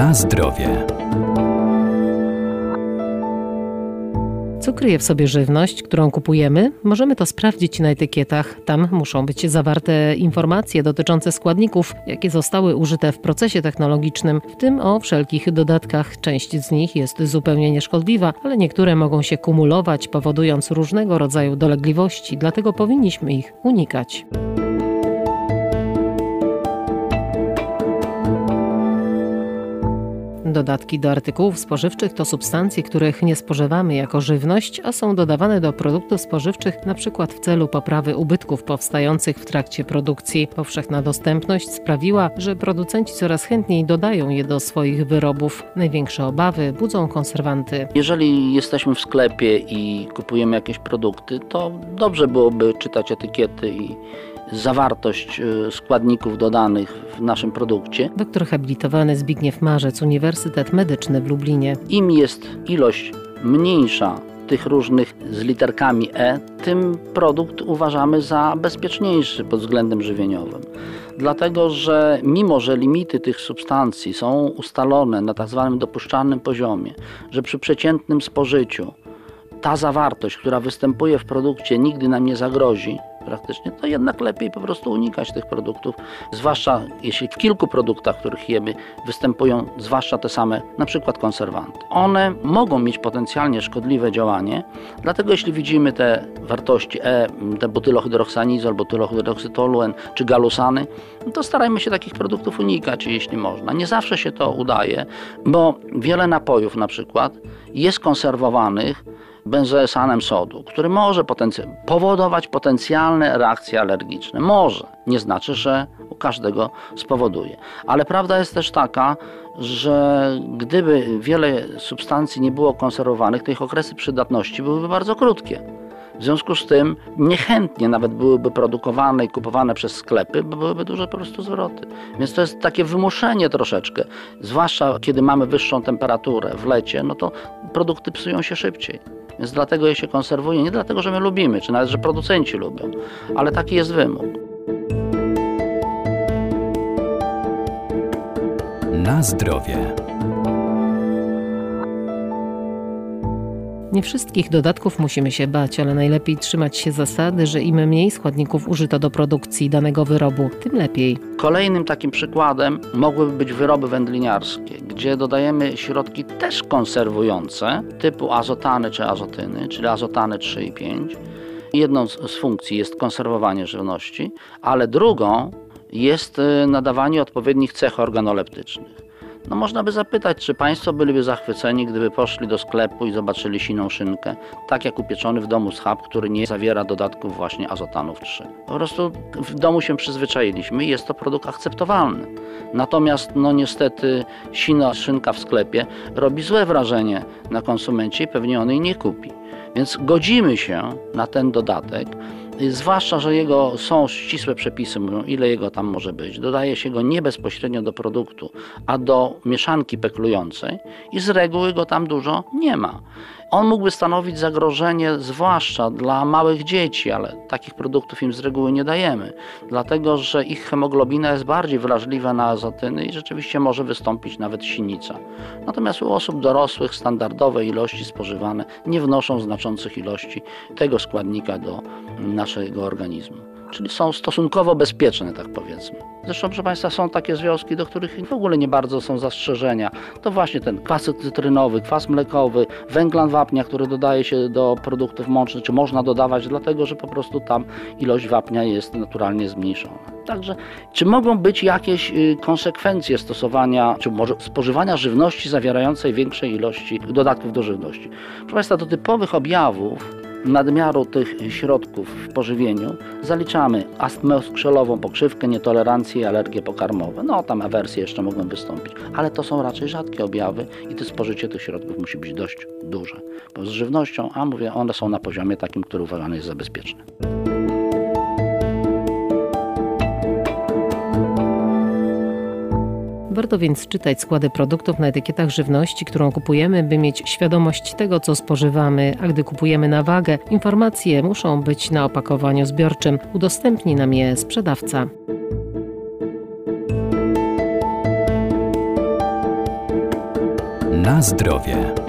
Na zdrowie. Co kryje w sobie żywność, którą kupujemy? Możemy to sprawdzić na etykietach. Tam muszą być zawarte informacje dotyczące składników, jakie zostały użyte w procesie technologicznym, w tym o wszelkich dodatkach. Część z nich jest zupełnie nieszkodliwa, ale niektóre mogą się kumulować, powodując różnego rodzaju dolegliwości, dlatego powinniśmy ich unikać. Dodatki do artykułów spożywczych to substancje, których nie spożywamy jako żywność, a są dodawane do produktów spożywczych np. w celu poprawy ubytków powstających w trakcie produkcji. Powszechna dostępność sprawiła, że producenci coraz chętniej dodają je do swoich wyrobów. Największe obawy budzą konserwanty. Jeżeli jesteśmy w sklepie i kupujemy jakieś produkty, to dobrze byłoby czytać etykiety i zawartość y, składników dodanych w naszym produkcie. Doktor habilitowany Zbigniew Marzec, Uniwersytet Medyczny w Lublinie. Im jest ilość mniejsza tych różnych z literkami E, tym produkt uważamy za bezpieczniejszy pod względem żywieniowym. Dlatego, że mimo, że limity tych substancji są ustalone na tzw. Tak dopuszczalnym poziomie, że przy przeciętnym spożyciu ta zawartość, która występuje w produkcie, nigdy nam nie zagrozi, praktycznie, to jednak lepiej po prostu unikać tych produktów, zwłaszcza jeśli w kilku produktach, których jemy, występują zwłaszcza te same, na przykład konserwanty. One mogą mieć potencjalnie szkodliwe działanie, dlatego jeśli widzimy te wartości E, te butylohydroxanizol, butylohydroxytoluen czy galusany, to starajmy się takich produktów unikać, jeśli można. Nie zawsze się to udaje, bo wiele napojów na przykład jest konserwowanych benzoesanem sodu, który może potency powodować potencjalne reakcje alergiczne. Może. Nie znaczy, że u każdego spowoduje. Ale prawda jest też taka, że gdyby wiele substancji nie było konserwowanych, to ich okresy przydatności byłyby bardzo krótkie. W związku z tym niechętnie nawet byłyby produkowane i kupowane przez sklepy, bo byłyby duże po prostu zwroty. Więc to jest takie wymuszenie troszeczkę. Zwłaszcza kiedy mamy wyższą temperaturę w lecie, no to produkty psują się szybciej. Więc dlatego je się konserwuje. Nie dlatego, że my lubimy, czy nawet, że producenci lubią, ale taki jest wymóg. Na zdrowie. Nie wszystkich dodatków musimy się bać, ale najlepiej trzymać się zasady, że im mniej składników użyto do produkcji danego wyrobu, tym lepiej. Kolejnym takim przykładem mogłyby być wyroby wędliniarskie, gdzie dodajemy środki też konserwujące typu azotany czy azotyny, czyli azotany 3 i 5. Jedną z funkcji jest konserwowanie żywności, ale drugą jest y, nadawanie odpowiednich cech organoleptycznych. No można by zapytać, czy Państwo byliby zachwyceni, gdyby poszli do sklepu i zobaczyli siną szynkę, tak jak upieczony w domu schab, który nie zawiera dodatków właśnie azotanów 3. Po prostu w domu się przyzwyczailiśmy i jest to produkt akceptowalny. Natomiast no niestety sina szynka w sklepie robi złe wrażenie na konsumencie i pewnie on jej nie kupi. Więc godzimy się na ten dodatek, Zwłaszcza, że jego są ścisłe przepisy, mówią ile jego tam może być. Dodaje się go nie bezpośrednio do produktu, a do mieszanki peklującej i z reguły go tam dużo nie ma. On mógłby stanowić zagrożenie zwłaszcza dla małych dzieci, ale takich produktów im z reguły nie dajemy, dlatego że ich hemoglobina jest bardziej wrażliwa na azotyny i rzeczywiście może wystąpić nawet sinica. Natomiast u osób dorosłych standardowe ilości spożywane nie wnoszą znaczących ilości tego składnika do naszego organizmu czyli są stosunkowo bezpieczne, tak powiedzmy. Zresztą, proszę Państwa, są takie związki, do których w ogóle nie bardzo są zastrzeżenia. To właśnie ten kwas cytrynowy, kwas mlekowy, węglan wapnia, który dodaje się do produktów mącznych, czy można dodawać, dlatego że po prostu tam ilość wapnia jest naturalnie zmniejszona. Także, czy mogą być jakieś y, konsekwencje stosowania, czy może spożywania żywności zawierającej większej ilości dodatków do żywności? Proszę Państwa, do typowych objawów nadmiaru tych środków w pożywieniu zaliczamy astmę skrzelową, pokrzywkę, nietolerancję i alergie pokarmowe. No tam awersje jeszcze mogą wystąpić, ale to są raczej rzadkie objawy i to spożycie tych środków musi być dość duże. Bo z żywnością, a mówię, one są na poziomie takim, który uważany jest za bezpieczny. Warto więc czytać składy produktów na etykietach żywności, którą kupujemy, by mieć świadomość tego, co spożywamy, a gdy kupujemy na wagę, informacje muszą być na opakowaniu zbiorczym. Udostępni nam je sprzedawca. Na zdrowie.